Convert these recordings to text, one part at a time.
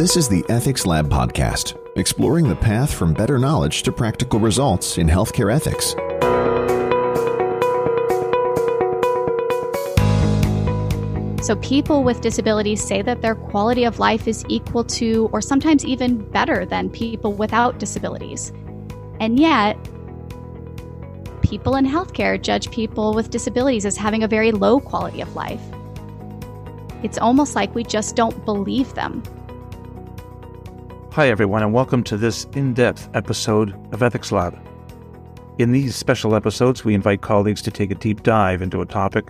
This is the Ethics Lab podcast, exploring the path from better knowledge to practical results in healthcare ethics. So, people with disabilities say that their quality of life is equal to, or sometimes even better than, people without disabilities. And yet, people in healthcare judge people with disabilities as having a very low quality of life. It's almost like we just don't believe them. Hi, everyone, and welcome to this in depth episode of Ethics Lab. In these special episodes, we invite colleagues to take a deep dive into a topic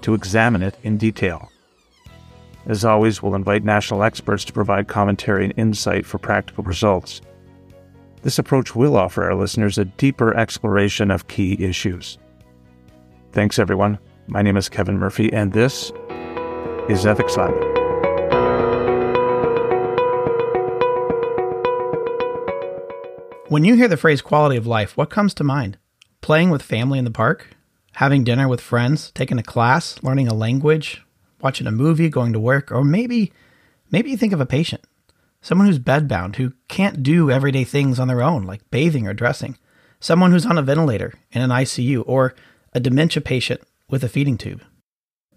to examine it in detail. As always, we'll invite national experts to provide commentary and insight for practical results. This approach will offer our listeners a deeper exploration of key issues. Thanks, everyone. My name is Kevin Murphy, and this is Ethics Lab. When you hear the phrase quality of life, what comes to mind? Playing with family in the park? Having dinner with friends? Taking a class? Learning a language? Watching a movie? Going to work? Or maybe, maybe you think of a patient someone who's bedbound, who can't do everyday things on their own, like bathing or dressing, someone who's on a ventilator in an ICU, or a dementia patient with a feeding tube.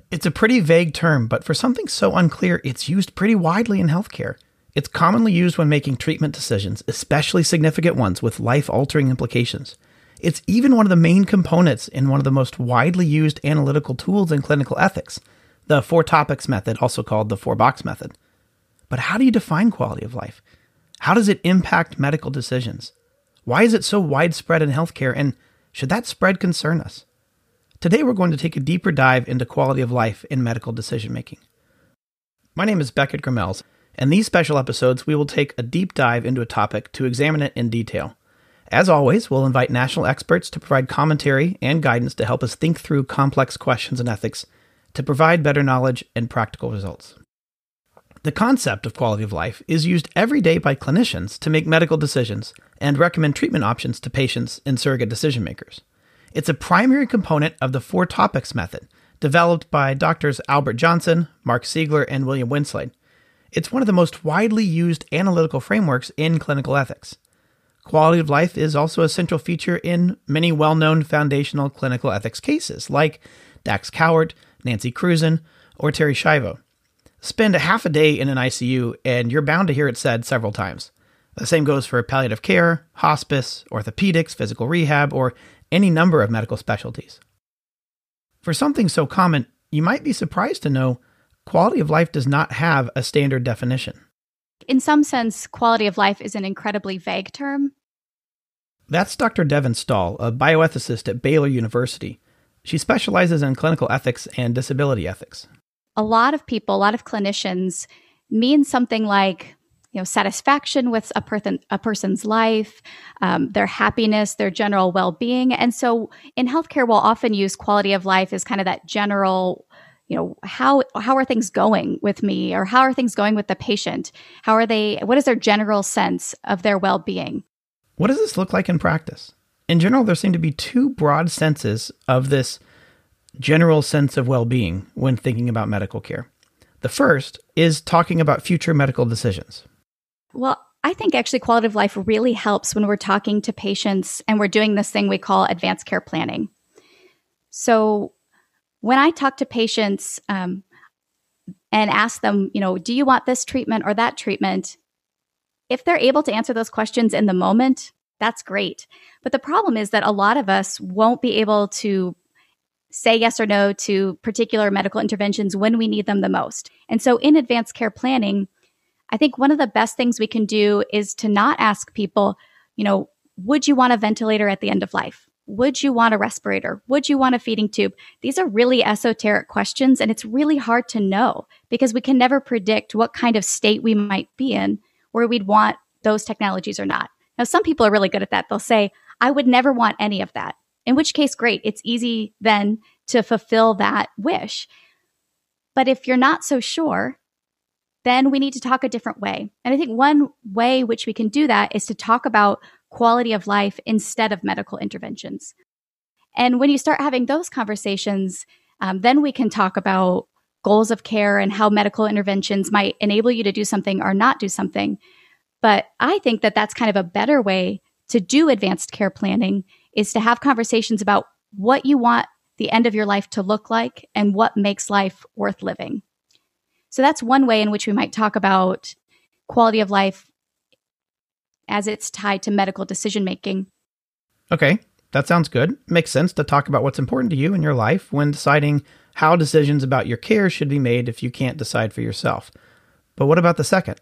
It's a pretty vague term, but for something so unclear, it's used pretty widely in healthcare. It's commonly used when making treatment decisions, especially significant ones with life altering implications. It's even one of the main components in one of the most widely used analytical tools in clinical ethics, the four topics method, also called the four box method. But how do you define quality of life? How does it impact medical decisions? Why is it so widespread in healthcare, and should that spread concern us? Today, we're going to take a deeper dive into quality of life in medical decision making. My name is Beckett Grimels, and these special episodes, we will take a deep dive into a topic to examine it in detail. As always, we'll invite national experts to provide commentary and guidance to help us think through complex questions in ethics to provide better knowledge and practical results. The concept of quality of life is used every day by clinicians to make medical decisions and recommend treatment options to patients and surrogate decision makers. It's a primary component of the four topics method, developed by doctors Albert Johnson, Mark Siegler, and William Winslade. It's one of the most widely used analytical frameworks in clinical ethics. Quality of life is also a central feature in many well known foundational clinical ethics cases, like Dax Cowart, Nancy Cruzan, or Terri Schiavo. Spend a half a day in an ICU, and you're bound to hear it said several times. The same goes for palliative care, hospice, orthopedics, physical rehab, or any number of medical specialties. For something so common, you might be surprised to know quality of life does not have a standard definition. In some sense, quality of life is an incredibly vague term. That's Dr. Devan Stahl, a bioethicist at Baylor University. She specializes in clinical ethics and disability ethics a lot of people, a lot of clinicians mean something like, you know, satisfaction with a person, a person's life, um, their happiness, their general well-being. And so in healthcare, we'll often use quality of life as kind of that general, you know, how, how are things going with me or how are things going with the patient? How are they, what is their general sense of their well-being? What does this look like in practice? In general, there seem to be two broad senses of this general sense of well being when thinking about medical care. The first is talking about future medical decisions. Well, I think actually quality of life really helps when we're talking to patients and we're doing this thing we call advanced care planning. So, when I talk to patients um, and ask them, you know, do you want this treatment or that treatment? If they're able to answer those questions in the moment, that's great. But the problem is that a lot of us won't be able to say yes or no to particular medical interventions when we need them the most. And so in advanced care planning, I think one of the best things we can do is to not ask people, you know, would you want a ventilator at the end of life? Would you want a respirator? Would you want a feeding tube? These are really esoteric questions, and it's really hard to know because we can never predict what kind of state we might be in where we'd want those technologies or not. Now, some people are really good at that. They'll say, I would never want any of that in which case, great. It's easy then to fulfill that wish. But if you're not so sure, then we need to talk a different way. And I think one way which we can do that is to talk about quality of life instead of medical interventions. And when you start having those conversations, um, then we can talk about goals of care and how medical interventions might enable you to do something or not do something. But I think that that's kind of a better way to do advanced care planning is to have conversations about what you want the end of your life to look like and what makes life worth living. So that's one way in which we might talk about quality of life as it's tied to medical decision making. Okay, that sounds good. Makes sense to talk about what's important to you in your life when deciding how decisions about your care should be made if you can't decide for yourself. But what about the second?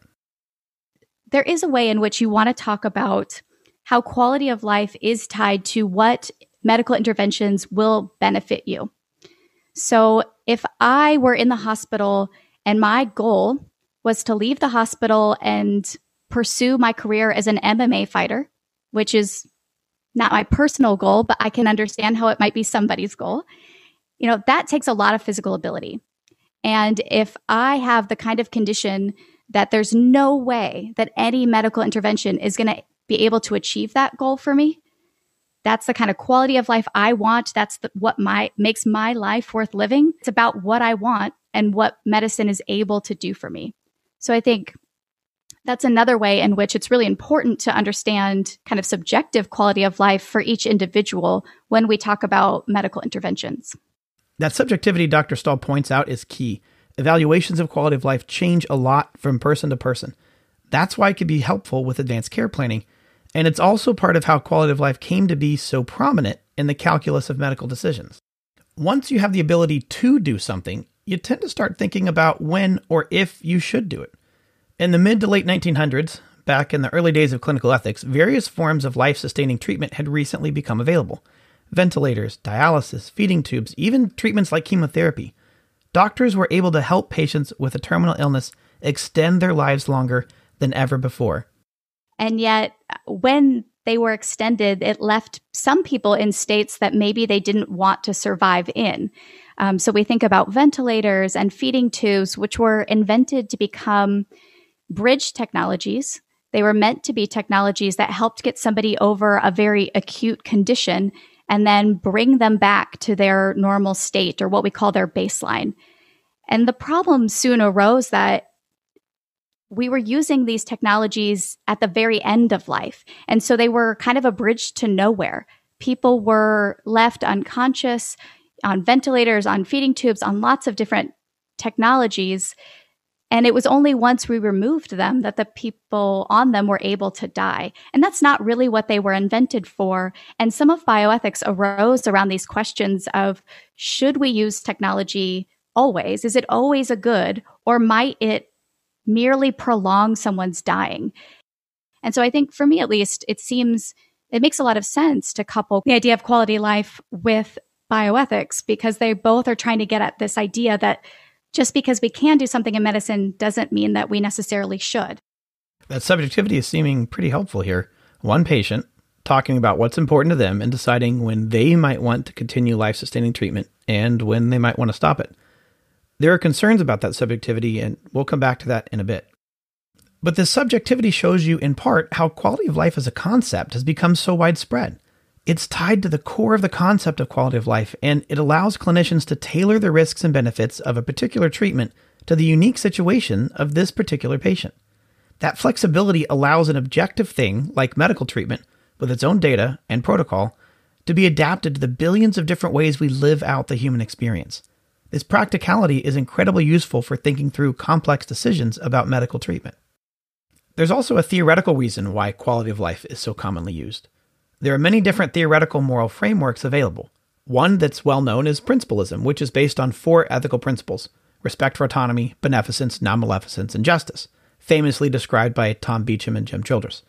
There is a way in which you want to talk about how quality of life is tied to what medical interventions will benefit you. So, if I were in the hospital and my goal was to leave the hospital and pursue my career as an MMA fighter, which is not my personal goal, but I can understand how it might be somebody's goal. You know, that takes a lot of physical ability. And if I have the kind of condition that there's no way that any medical intervention is going to be able to achieve that goal for me, that's the kind of quality of life I want. That's the, what my makes my life worth living. It's about what I want and what medicine is able to do for me. So I think that's another way in which it's really important to understand kind of subjective quality of life for each individual when we talk about medical interventions. That subjectivity Dr. Stahl points out is key. Evaluations of quality of life change a lot from person to person. That's why it can be helpful with advanced care planning. And it's also part of how quality of life came to be so prominent in the calculus of medical decisions. Once you have the ability to do something, you tend to start thinking about when or if you should do it. In the mid to late 1900s, back in the early days of clinical ethics, various forms of life sustaining treatment had recently become available ventilators, dialysis, feeding tubes, even treatments like chemotherapy. Doctors were able to help patients with a terminal illness extend their lives longer than ever before. And yet, when they were extended, it left some people in states that maybe they didn't want to survive in. Um, so we think about ventilators and feeding tubes, which were invented to become bridge technologies. They were meant to be technologies that helped get somebody over a very acute condition and then bring them back to their normal state or what we call their baseline. And the problem soon arose that we were using these technologies at the very end of life. And so they were kind of a bridge to nowhere. People were left unconscious on ventilators, on feeding tubes, on lots of different technologies and it was only once we removed them that the people on them were able to die. And that's not really what they were invented for. And some of bioethics arose around these questions of should we use technology always? Is it always a good? Or might it merely prolong someone's dying? And so I think for me at least, it seems it makes a lot of sense to couple the idea of quality life with bioethics because they both are trying to get at this idea that just because we can do something in medicine doesn't mean that we necessarily should. That subjectivity is seeming pretty helpful here. One patient talking about what's important to them and deciding when they might want to continue life sustaining treatment and when they might want to stop it. There are concerns about that subjectivity, and we'll come back to that in a bit. But this subjectivity shows you, in part, how quality of life as a concept has become so widespread. It's tied to the core of the concept of quality of life, and it allows clinicians to tailor the risks and benefits of a particular treatment to the unique situation of this particular patient. That flexibility allows an objective thing, like medical treatment, with its own data and protocol, to be adapted to the billions of different ways we live out the human experience. This practicality is incredibly useful for thinking through complex decisions about medical treatment. There's also a theoretical reason why quality of life is so commonly used. There are many different theoretical moral frameworks available. One that's well known is principlism, which is based on four ethical principles respect for autonomy, beneficence, non maleficence, and justice, famously described by Tom Beauchamp and Jim Childress.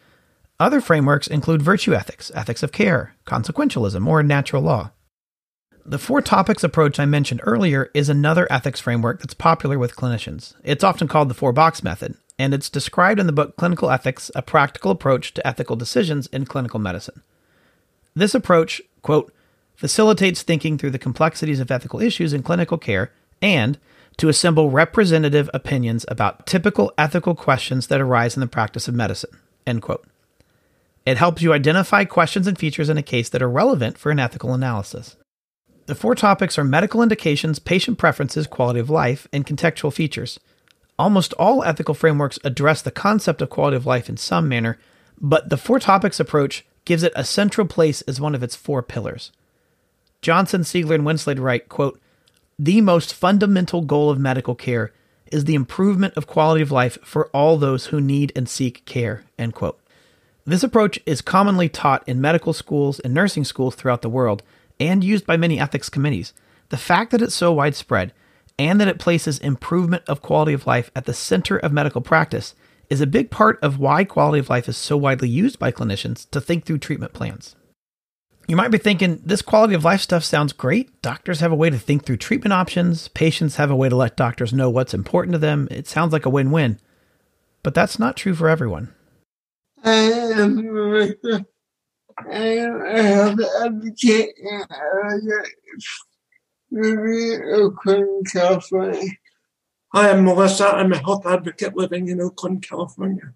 Other frameworks include virtue ethics, ethics of care, consequentialism, or natural law. The four topics approach I mentioned earlier is another ethics framework that's popular with clinicians. It's often called the four box method, and it's described in the book Clinical Ethics A Practical Approach to Ethical Decisions in Clinical Medicine. This approach, quote, facilitates thinking through the complexities of ethical issues in clinical care and to assemble representative opinions about typical ethical questions that arise in the practice of medicine, end quote. It helps you identify questions and features in a case that are relevant for an ethical analysis. The four topics are medical indications, patient preferences, quality of life, and contextual features. Almost all ethical frameworks address the concept of quality of life in some manner, but the four topics approach gives it a central place as one of its four pillars. Johnson, Siegler, and Winslade write, quote, The most fundamental goal of medical care is the improvement of quality of life for all those who need and seek care, end quote. This approach is commonly taught in medical schools and nursing schools throughout the world and used by many ethics committees. The fact that it's so widespread and that it places improvement of quality of life at the center of medical practice is a big part of why quality of life is so widely used by clinicians to think through treatment plans. You might be thinking, this quality of life stuff sounds great. Doctors have a way to think through treatment options, patients have a way to let doctors know what's important to them. It sounds like a win win. But that's not true for everyone. I advocate in California. Hi, I'm Melissa. I'm a health advocate living in Oakland, California.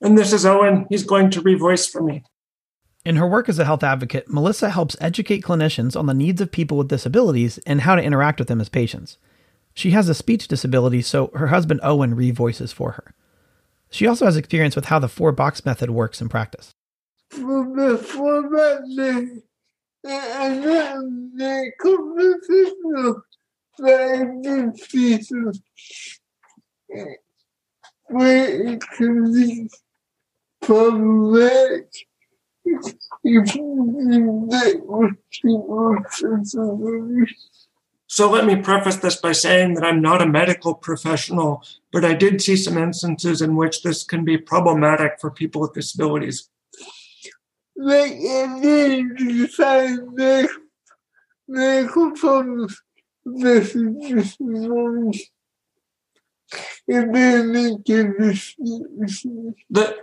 And this is Owen. He's going to revoice for me. In her work as a health advocate, Melissa helps educate clinicians on the needs of people with disabilities and how to interact with them as patients. She has a speech disability, so her husband Owen revoices for her. She also has experience with how the four box method works in practice. The I'm not medical professional, but I people where it can be problematic if you get with people. So let me preface this by saying that I'm not a medical professional, but I did see some instances in which this can be problematic for people with disabilities. Like it is find medical, medical problems with disabilities. It may make a distinction. The,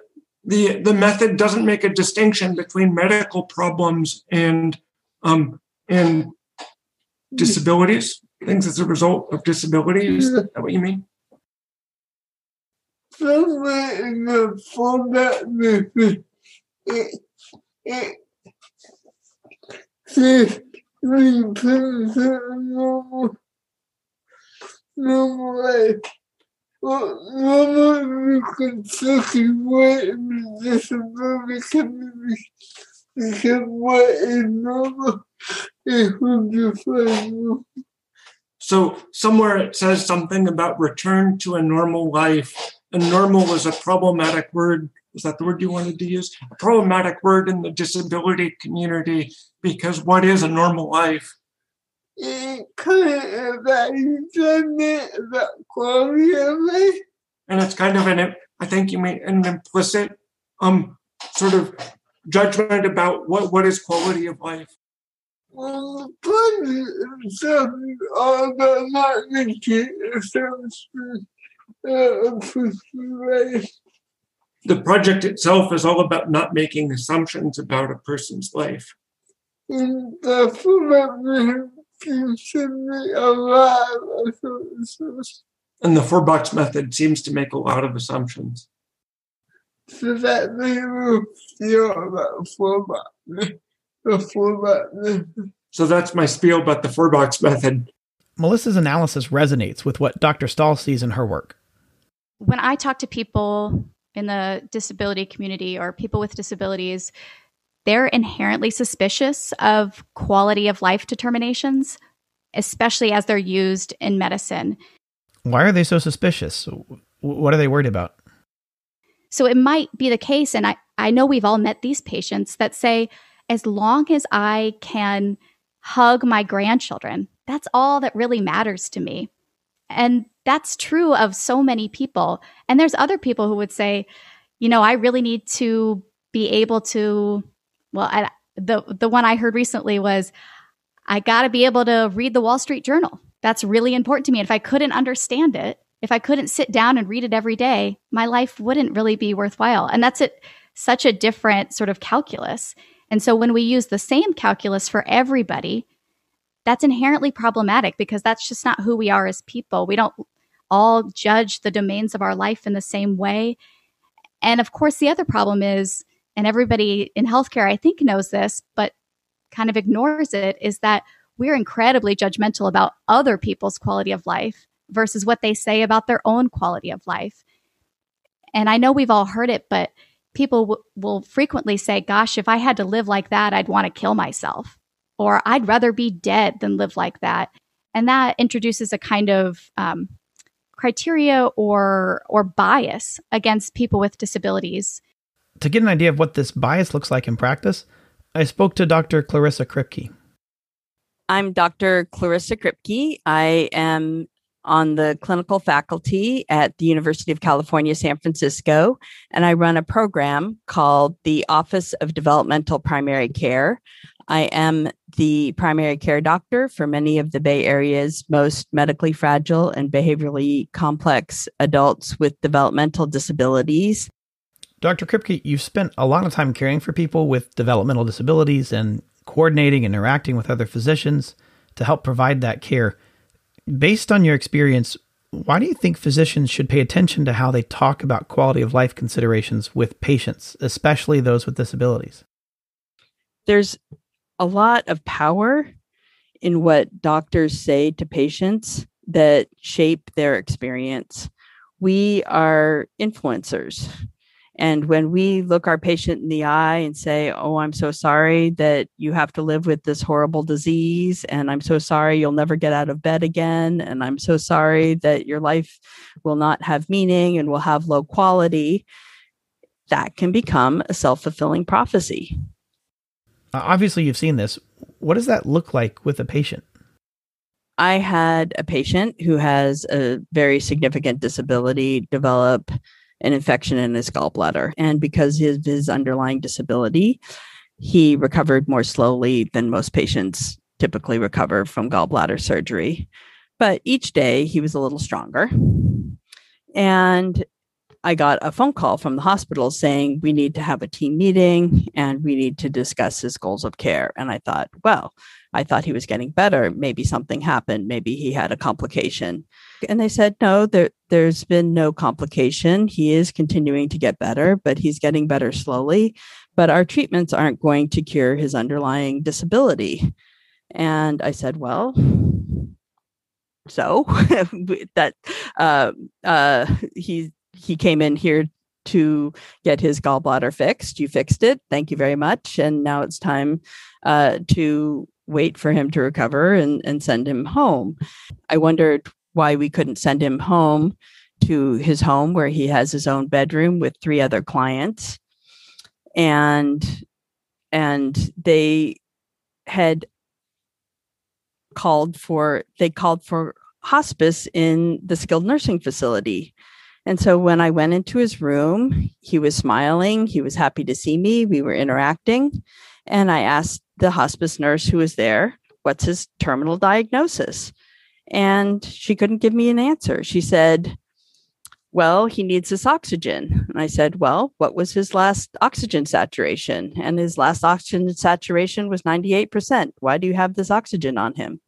the, the method doesn't make a distinction between medical problems and, um, and disabilities, things as a result of disabilities. Is that what you mean? Somewhere in the format method, it, community because what So somewhere it says something about return to a normal life. And normal is a problematic word. Is that the word you wanted to use? A problematic word in the disability community because what is a normal life? it kind of about enjoyment, about quality. And it's kind of an, I think you mean an implicit, um, sort of judgment about what, what is quality of life. Well, the project itself is all about not making assumptions of life. The project itself is all about not making assumptions about a person's life. And the format consider a lot of assumptions. And the four box method seems to make a lot of assumptions. So that they will feel about format, the format. So that's my spiel about the four box method. Melissa's analysis resonates with what Dr. Stahl sees in her work. When I talk to people in the disability community or people with disabilities, they're inherently suspicious of quality of life determinations, especially as they're used in medicine. Why are they so suspicious? What are they worried about? So it might be the case, and I, I know we've all met these patients that say, as long as I can hug my grandchildren, that's all that really matters to me. And that's true of so many people. And there's other people who would say, you know, I really need to be able to, well, I, the, the one I heard recently was, I got to be able to read the Wall Street Journal. That's really important to me. And if I couldn't understand it, if I couldn't sit down and read it every day, my life wouldn't really be worthwhile. And that's it, such a different sort of calculus. And so when we use the same calculus for everybody, that's inherently problematic because that's just not who we are as people. We don't all judge the domains of our life in the same way. And of course, the other problem is and everybody in healthcare, I think, knows this, but kind of ignores it, is that we're incredibly judgmental about other people's quality of life versus what they say about their own quality of life. And I know we've all heard it, but people w- will frequently say, Gosh, if I had to live like that, I'd want to kill myself. Or I'd rather be dead than live like that. And that introduces a kind of um, criteria or or bias against people with disabilities. To get an idea of what this bias looks like in practice, I spoke to Dr. Clarissa Kripke. I'm Dr. Clarissa Kripke. I am on the clinical faculty at the University of California, San Francisco, and I run a program called the Office of Developmental Primary Care. I am the primary care doctor for many of the Bay Area's most medically fragile and behaviorally complex adults with developmental disabilities. Dr. Kripke, you've spent a lot of time caring for people with developmental disabilities and coordinating and interacting with other physicians to help provide that care. Based on your experience, why do you think physicians should pay attention to how they talk about quality of life considerations with patients, especially those with disabilities? There's a lot of power in what doctors say to patients that shape their experience. We are influencers. And when we look our patient in the eye and say, Oh, I'm so sorry that you have to live with this horrible disease, and I'm so sorry you'll never get out of bed again, and I'm so sorry that your life will not have meaning and will have low quality, that can become a self fulfilling prophecy. Obviously, you've seen this. What does that look like with a patient? I had a patient who has a very significant disability develop an infection in his gallbladder. And because of his underlying disability, he recovered more slowly than most patients typically recover from gallbladder surgery. But each day he was a little stronger. And I got a phone call from the hospital saying we need to have a team meeting and we need to discuss his goals of care. And I thought, well, I thought he was getting better. Maybe something happened. Maybe he had a complication. And they said, no, there, there's been no complication. He is continuing to get better, but he's getting better slowly. But our treatments aren't going to cure his underlying disability. And I said, well, so that uh, uh, he came in here to get his gallbladder fixed. You fixed it. Thank you very much. And now it's time uh, to wait for him to recover and, and send him home. I wondered why we couldn't send him home to his home where he has his own bedroom with three other clients. And and they had called for they called for hospice in the skilled nursing facility and so when I went into his room, he was smiling. He was happy to see me. We were interacting. And I asked the hospice nurse who was there, what's his terminal diagnosis? And she couldn't give me an answer. She said, well, he needs this oxygen. And I said, well, what was his last oxygen saturation? And his last oxygen saturation was 98%. Why do you have this oxygen on him?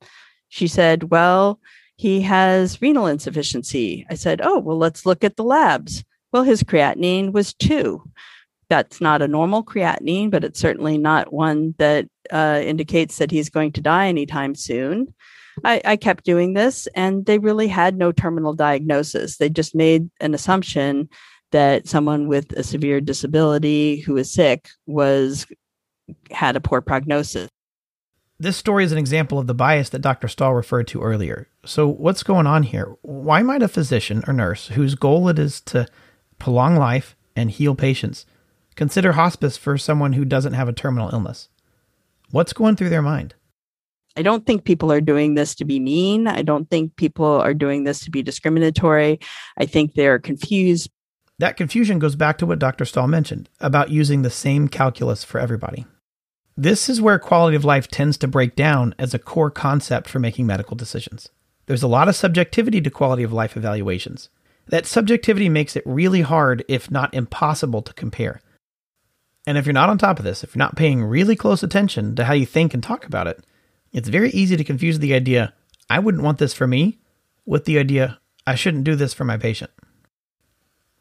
She said, well, he has renal insufficiency. I said, Oh, well, let's look at the labs. Well, his creatinine was two. That's not a normal creatinine, but it's certainly not one that uh, indicates that he's going to die anytime soon. I, I kept doing this, and they really had no terminal diagnosis. They just made an assumption that someone with a severe disability who is sick was had a poor prognosis. This story is an example of the bias that Dr. Stahl referred to earlier. So, what's going on here? Why might a physician or nurse whose goal it is to prolong life and heal patients consider hospice for someone who doesn't have a terminal illness? What's going through their mind? I don't think people are doing this to be mean. I don't think people are doing this to be discriminatory. I think they're confused. That confusion goes back to what Dr. Stahl mentioned about using the same calculus for everybody. This is where quality of life tends to break down as a core concept for making medical decisions. There's a lot of subjectivity to quality of life evaluations. That subjectivity makes it really hard, if not impossible, to compare. And if you're not on top of this, if you're not paying really close attention to how you think and talk about it, it's very easy to confuse the idea, I wouldn't want this for me, with the idea, I shouldn't do this for my patient.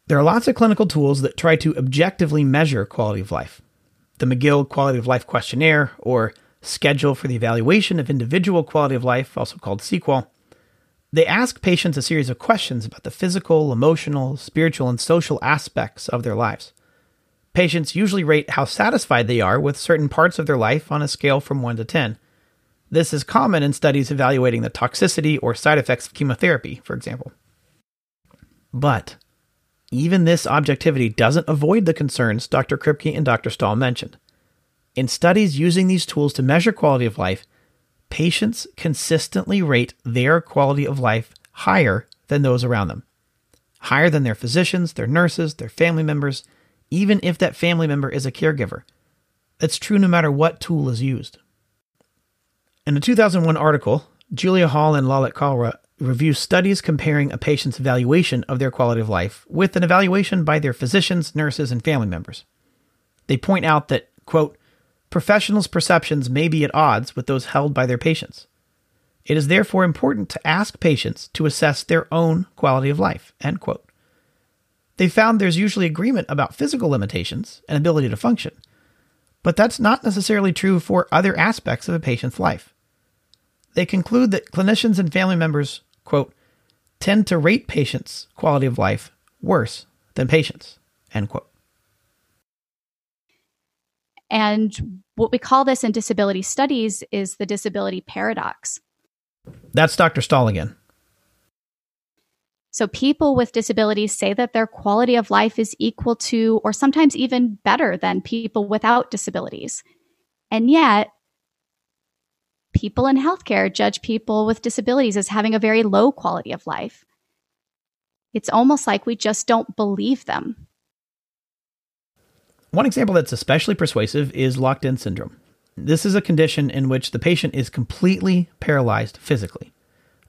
There are lots of clinical tools that try to objectively measure quality of life. The McGill Quality of Life Questionnaire, or Schedule for the Evaluation of Individual Quality of Life, also called SEQUAL, they ask patients a series of questions about the physical, emotional, spiritual, and social aspects of their lives. Patients usually rate how satisfied they are with certain parts of their life on a scale from 1 to 10. This is common in studies evaluating the toxicity or side effects of chemotherapy, for example. But even this objectivity doesn't avoid the concerns Dr. Kripke and Dr. Stahl mentioned. In studies using these tools to measure quality of life, patients consistently rate their quality of life higher than those around them, higher than their physicians, their nurses, their family members, even if that family member is a caregiver. That's true no matter what tool is used. In a 2001 article, Julia Hall and Lalit Kalra review studies comparing a patient's evaluation of their quality of life with an evaluation by their physicians, nurses, and family members. They point out that, quote, professionals' perceptions may be at odds with those held by their patients. It is therefore important to ask patients to assess their own quality of life, end quote. They found there's usually agreement about physical limitations and ability to function, but that's not necessarily true for other aspects of a patient's life. They conclude that clinicians and family members, quote, tend to rate patients' quality of life worse than patients, end quote. And what we call this in disability studies is the disability paradox. That's Dr. Stahl again. So, people with disabilities say that their quality of life is equal to, or sometimes even better than people without disabilities. And yet, people in healthcare judge people with disabilities as having a very low quality of life. It's almost like we just don't believe them. One example that's especially persuasive is locked in syndrome. This is a condition in which the patient is completely paralyzed physically,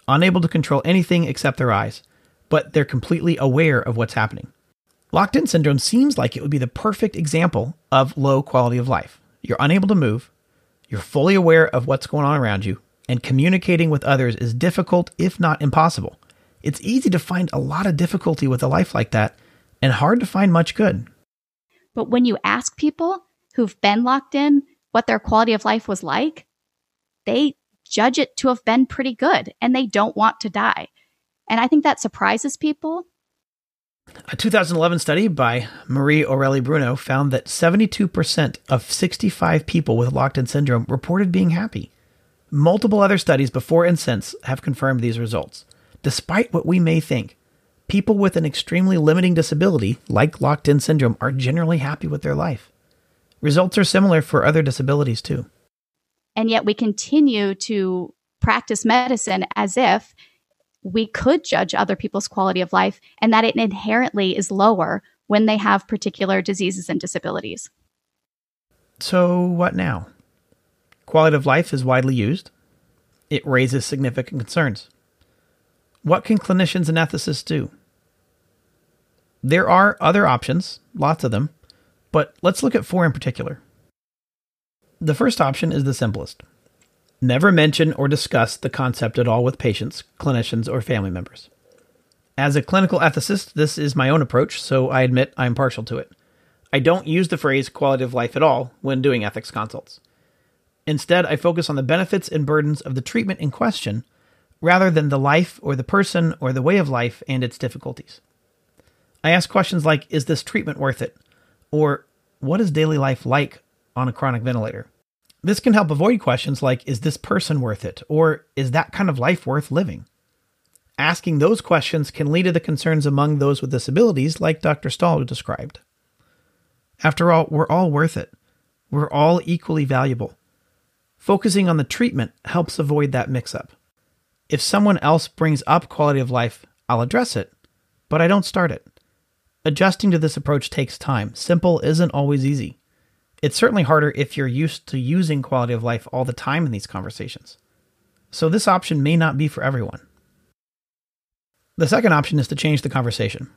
unable to control anything except their eyes, but they're completely aware of what's happening. Locked in syndrome seems like it would be the perfect example of low quality of life. You're unable to move, you're fully aware of what's going on around you, and communicating with others is difficult, if not impossible. It's easy to find a lot of difficulty with a life like that, and hard to find much good. But when you ask people who've been locked in what their quality of life was like, they judge it to have been pretty good and they don't want to die. And I think that surprises people. A 2011 study by Marie Aurélie Bruno found that 72% of 65 people with locked in syndrome reported being happy. Multiple other studies before and since have confirmed these results. Despite what we may think, people with an extremely limiting disability, like locked in syndrome, are generally happy with their life. Results are similar for other disabilities too. And yet we continue to practice medicine as if we could judge other people's quality of life and that it inherently is lower when they have particular diseases and disabilities. So, what now? Quality of life is widely used. It raises significant concerns. What can clinicians and ethicists do? There are other options, lots of them, but let's look at four in particular. The first option is the simplest never mention or discuss the concept at all with patients, clinicians, or family members. As a clinical ethicist, this is my own approach, so I admit I'm partial to it. I don't use the phrase quality of life at all when doing ethics consults. Instead, I focus on the benefits and burdens of the treatment in question rather than the life or the person or the way of life and its difficulties. I ask questions like Is this treatment worth it? Or What is daily life like on a chronic ventilator? This can help avoid questions like Is this person worth it? Or Is that kind of life worth living? Asking those questions can lead to the concerns among those with disabilities, like Dr. Stahl described. After all, we're all worth it. We're all equally valuable. Focusing on the treatment helps avoid that mix up. If someone else brings up quality of life, I'll address it, but I don't start it. Adjusting to this approach takes time. Simple isn't always easy. It's certainly harder if you're used to using quality of life all the time in these conversations. So, this option may not be for everyone. The second option is to change the conversation.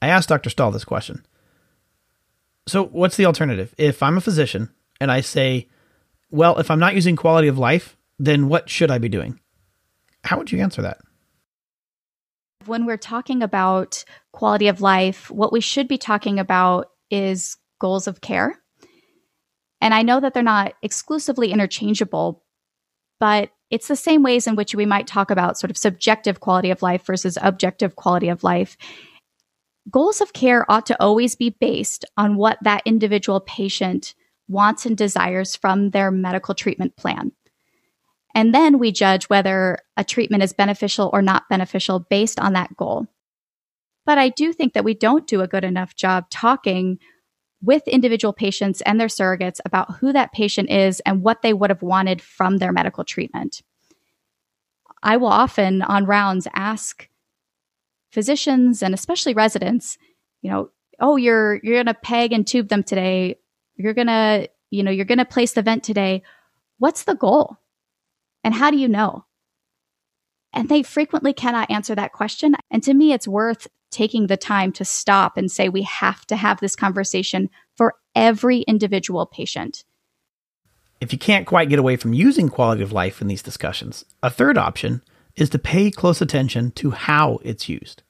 I asked Dr. Stahl this question. So, what's the alternative? If I'm a physician and I say, well, if I'm not using quality of life, then what should I be doing? How would you answer that? When we're talking about quality of life, what we should be talking about is goals of care. And I know that they're not exclusively interchangeable, but it's the same ways in which we might talk about sort of subjective quality of life versus objective quality of life. Goals of care ought to always be based on what that individual patient wants and desires from their medical treatment plan. And then we judge whether a treatment is beneficial or not beneficial based on that goal. But I do think that we don't do a good enough job talking with individual patients and their surrogates about who that patient is and what they would have wanted from their medical treatment. I will often, on rounds, ask physicians and especially residents, you know, oh, you're you're gonna peg and tube them today. You're gonna, you know, you're gonna place the vent today. What's the goal? And how do you know? And they frequently cannot answer that question. And to me, it's worth taking the time to stop and say, we have to have this conversation for every individual patient. If you can't quite get away from using quality of life in these discussions, a third option is to pay close attention to how it's used.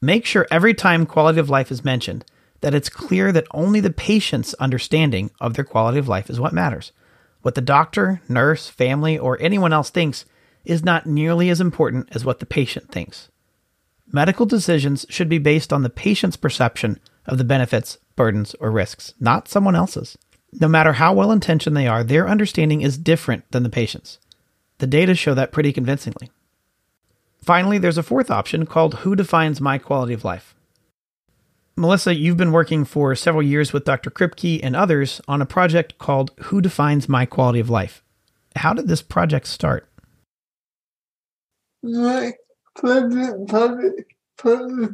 Make sure every time quality of life is mentioned that it's clear that only the patient's understanding of their quality of life is what matters. What the doctor, nurse, family, or anyone else thinks is not nearly as important as what the patient thinks. Medical decisions should be based on the patient's perception of the benefits, burdens, or risks, not someone else's. No matter how well intentioned they are, their understanding is different than the patient's. The data show that pretty convincingly. Finally, there's a fourth option called Who Defines My Quality of Life? Melissa, you've been working for several years with Dr. Kripke and others on a project called Who Defines My Quality of Life? How did this project start? My public, public, public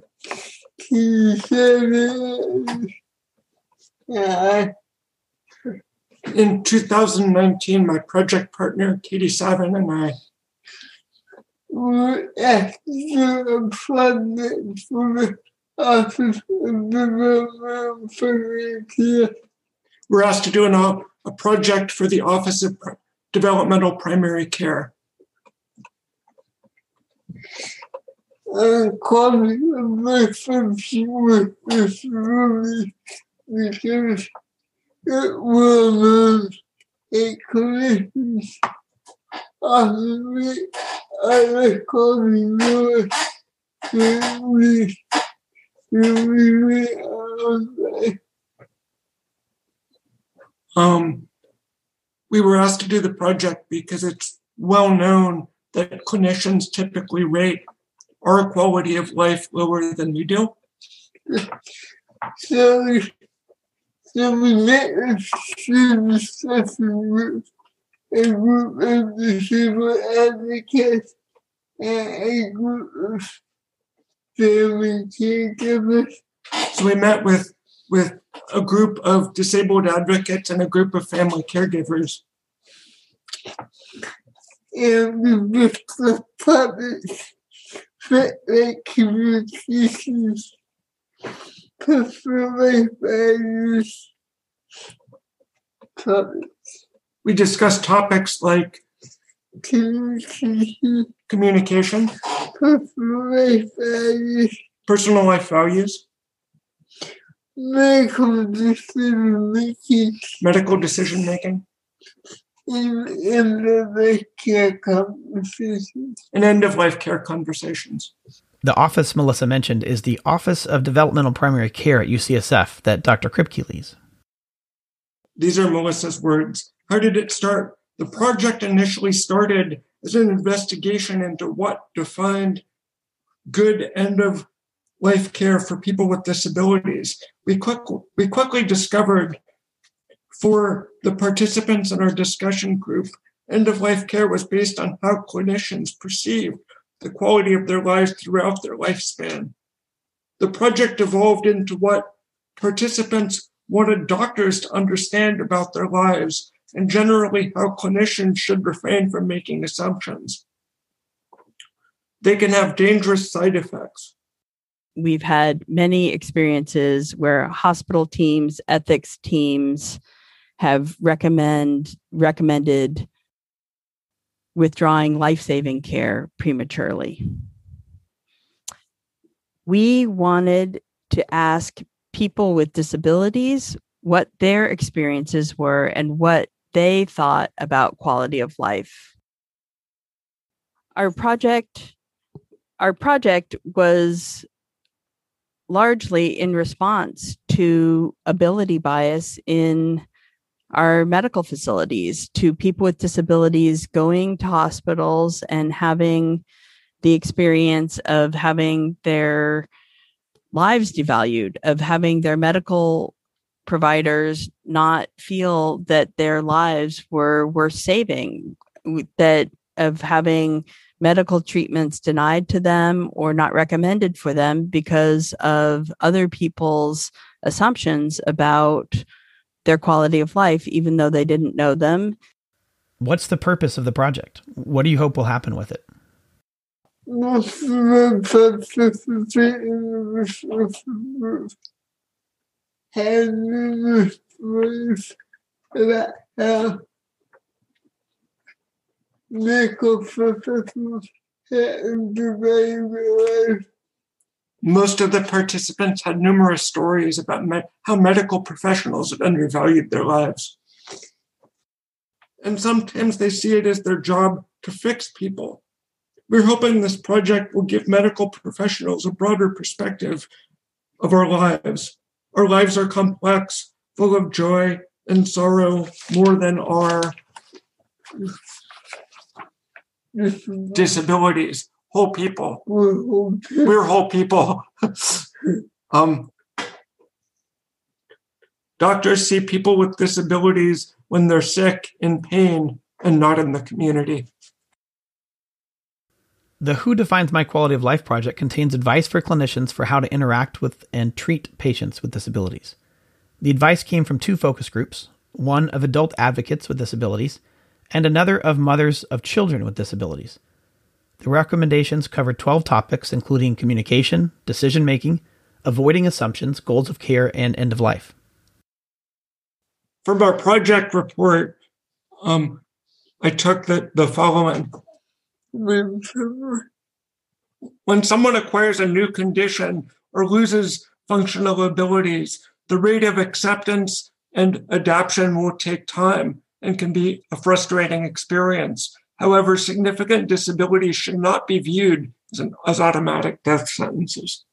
service. In 2019, my project partner, Katie Savin, and I were asked to We're asked to do an, a project for the Office of Developmental Primary Care. I'm calling my function with this movie because it will move a clinicians often I recall the we um, we were asked to do the project because it's well known that clinicians typically rate our quality of life lower than we do. So, so we met a session a group of disabled advocates and a group of family caregivers. So we met with with a group of disabled advocates and a group of family caregivers. And we just the topics fit like communications, personal values, topics. We discussed topics like communication, communication, personal life values, personal life values, medical decision making, medical decision making, and end of life care conversations. and end of life care conversations. The office Melissa mentioned is the Office of Developmental Primary Care at UCSF that Dr. Kripke leads. These are Melissa's words. How did it start? The project initially started as an investigation into what defined good end of life care for people with disabilities. We, quick, we quickly discovered for the participants in our discussion group, end of life care was based on how clinicians perceive the quality of their lives throughout their lifespan. The project evolved into what participants wanted doctors to understand about their lives and generally how clinicians should refrain from making assumptions. They can have dangerous side effects. We've had many experiences where hospital teams, ethics teams have recommend recommended withdrawing life-saving care prematurely. we wanted to ask people with disabilities what their experiences were and what they thought about quality of life. Our project our project was largely in response to ability bias in our medical facilities, to people with disabilities going to hospitals and having the experience of having their lives devalued, of having their medical providers not feel that their lives were worth saving, that of having medical treatments denied to them or not recommended for them because of other people's assumptions about their quality of life, even though they didn't know them. What's the purpose of the project? What do you hope will happen with it? Most of the participate in the that have medical professionals most of the participants had numerous stories about me- how medical professionals have undervalued their lives. And sometimes they see it as their job to fix people. We're hoping this project will give medical professionals a broader perspective of our lives. Our lives are complex, full of joy and sorrow more than our disabilities, whole people. We're whole people. um, doctors see people with disabilities when they're sick, in pain, and not in the community. The Who Defines My Quality of Life project contains advice for clinicians for how to interact with and treat patients with disabilities. The advice came from two focus groups one of adult advocates with disabilities and another of mothers of children with disabilities. The recommendations covered 12 topics, including communication, decision making, avoiding assumptions, goals of care, and end of life. From our project report, um, I took the, the following. When someone acquires a new condition or loses functional abilities, the rate of acceptance and adaptation will take time and can be a frustrating experience. However, significant disabilities should not be viewed as, an, as automatic death sentences.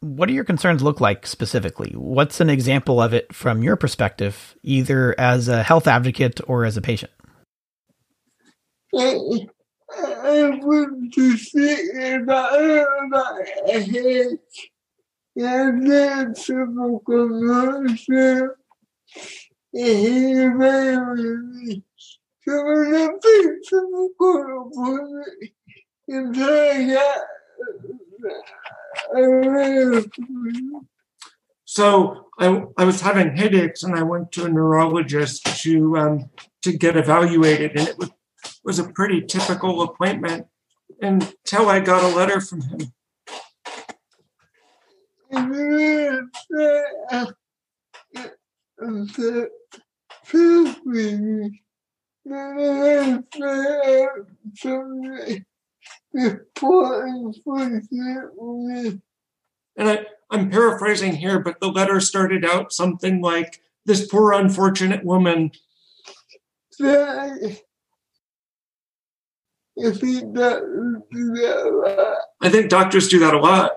What do your concerns look like specifically? What's an example of it from your perspective, either as a health advocate or as a patient? I, I want to say about, about head and then some commercial so I, I was having headaches and I went to a neurologist to um, to get evaluated and it was, was a pretty typical appointment until I got a letter from him. And I, I'm paraphrasing here, but the letter started out something like this poor unfortunate woman. I think doctors do that a lot.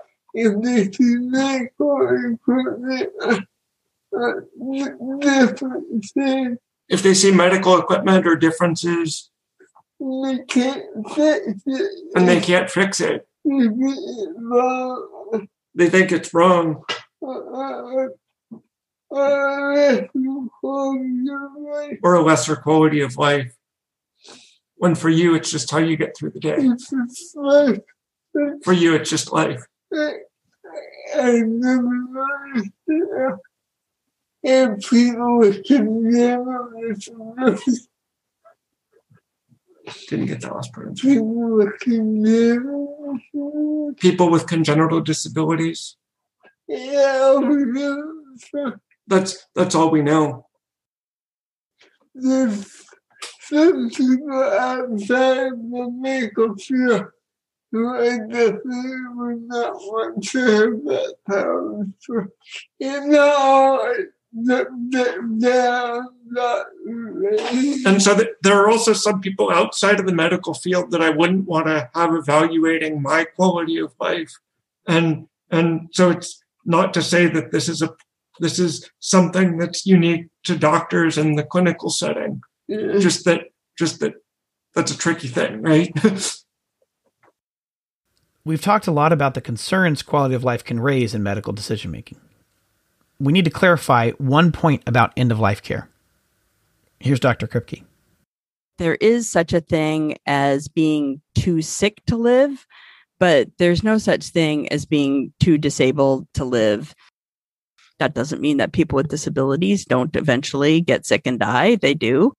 They see medical equipment, if they see medical equipment or differences, they can't fix it. And they can't fix it. They think it's wrong. Or a lesser quality of life. When for you, it's just how you get through the day. For you, it's just life and people with congenital disabilities. Didn't get that last part. People with congenital People with congenital disabilities. Yeah, that's that's all we know. There's some people outside the medical field I definitely would not want to have that power. So, you know, the, the, the, and so there are also some people outside of the medical field that I wouldn't want to have evaluating my quality of life. And and so it's not to say that this is a this is something that's unique to doctors in the clinical setting. Just that just that that's a tricky thing, right? We've talked a lot about the concerns quality of life can raise in medical decision making. We need to clarify one point about end of life care. Here's Dr. Kripke. There is such a thing as being too sick to live, but there's no such thing as being too disabled to live. That doesn't mean that people with disabilities don't eventually get sick and die. They do.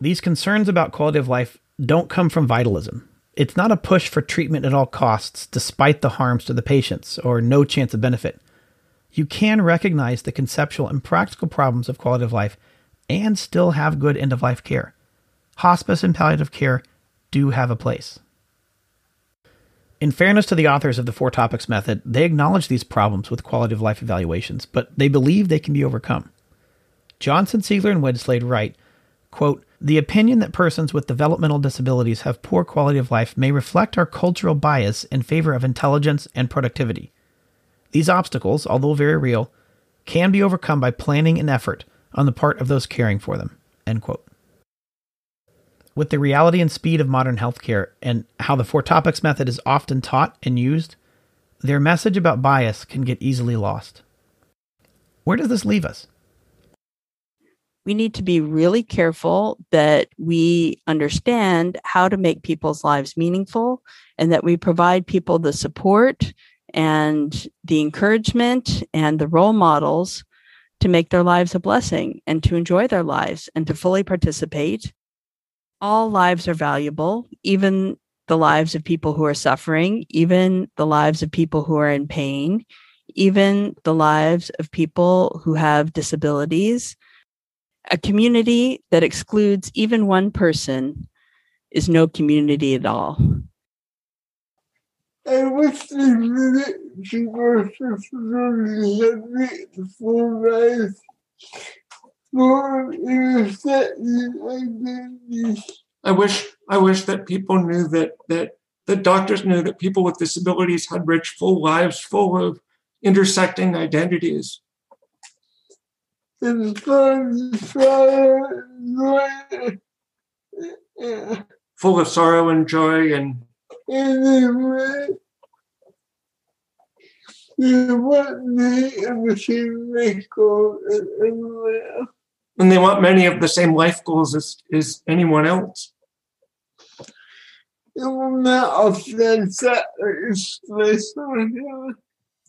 These concerns about quality of life don't come from vitalism. It's not a push for treatment at all costs, despite the harms to the patients or no chance of benefit. You can recognize the conceptual and practical problems of quality of life and still have good end of life care. Hospice and palliative care do have a place. In fairness to the authors of the Four Topics method, they acknowledge these problems with quality of life evaluations, but they believe they can be overcome. Jonsen, Siegler, and Winslade write, quote, the opinion that persons with developmental disabilities have poor quality of life may reflect our cultural bias in favor of intelligence and productivity. These obstacles, although very real, can be overcome by planning and effort on the part of those caring for them. With the reality and speed of modern healthcare and how the four topics method is often taught and used, their message about bias can get easily lost. Where does this leave us? we need to be really careful that we understand how to make people's lives meaningful and that we provide people the support and the encouragement and the role models to make their lives a blessing and to enjoy their lives and to fully participate. All lives are valuable, even the lives of people who are suffering, even the lives of people who are in pain, even the lives of people who have disabilities a community that excludes even one person is no community at all. I wish the people really had me full life for I wish I wish that people knew that that the doctors knew that people with disabilities had rich, full lives full of intersecting identities. Full of sorrow and joy and anyway and they want many of the same life goals as, as anyone else.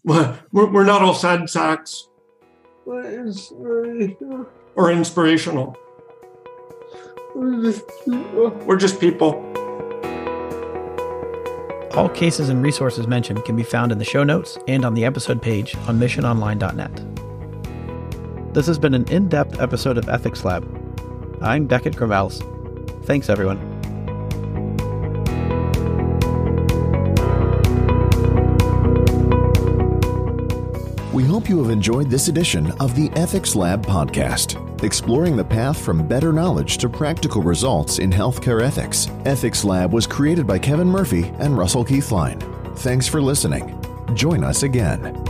Well, we're not all sad sacks or inspirational. We're just people. We're just people. All cases and resources mentioned can be found in the show notes and on the episode page on missiononline.net. This has been an in depth episode of Ethics Lab. I'm Beckett Gravels. Thanks, everyone. Hope you have enjoyed this edition of the Ethics Lab podcast, exploring the path from better knowledge to practical results in healthcare ethics. Ethics Lab was created by Kevin Murphy and Russell Keithline. Thanks for listening. Join us again.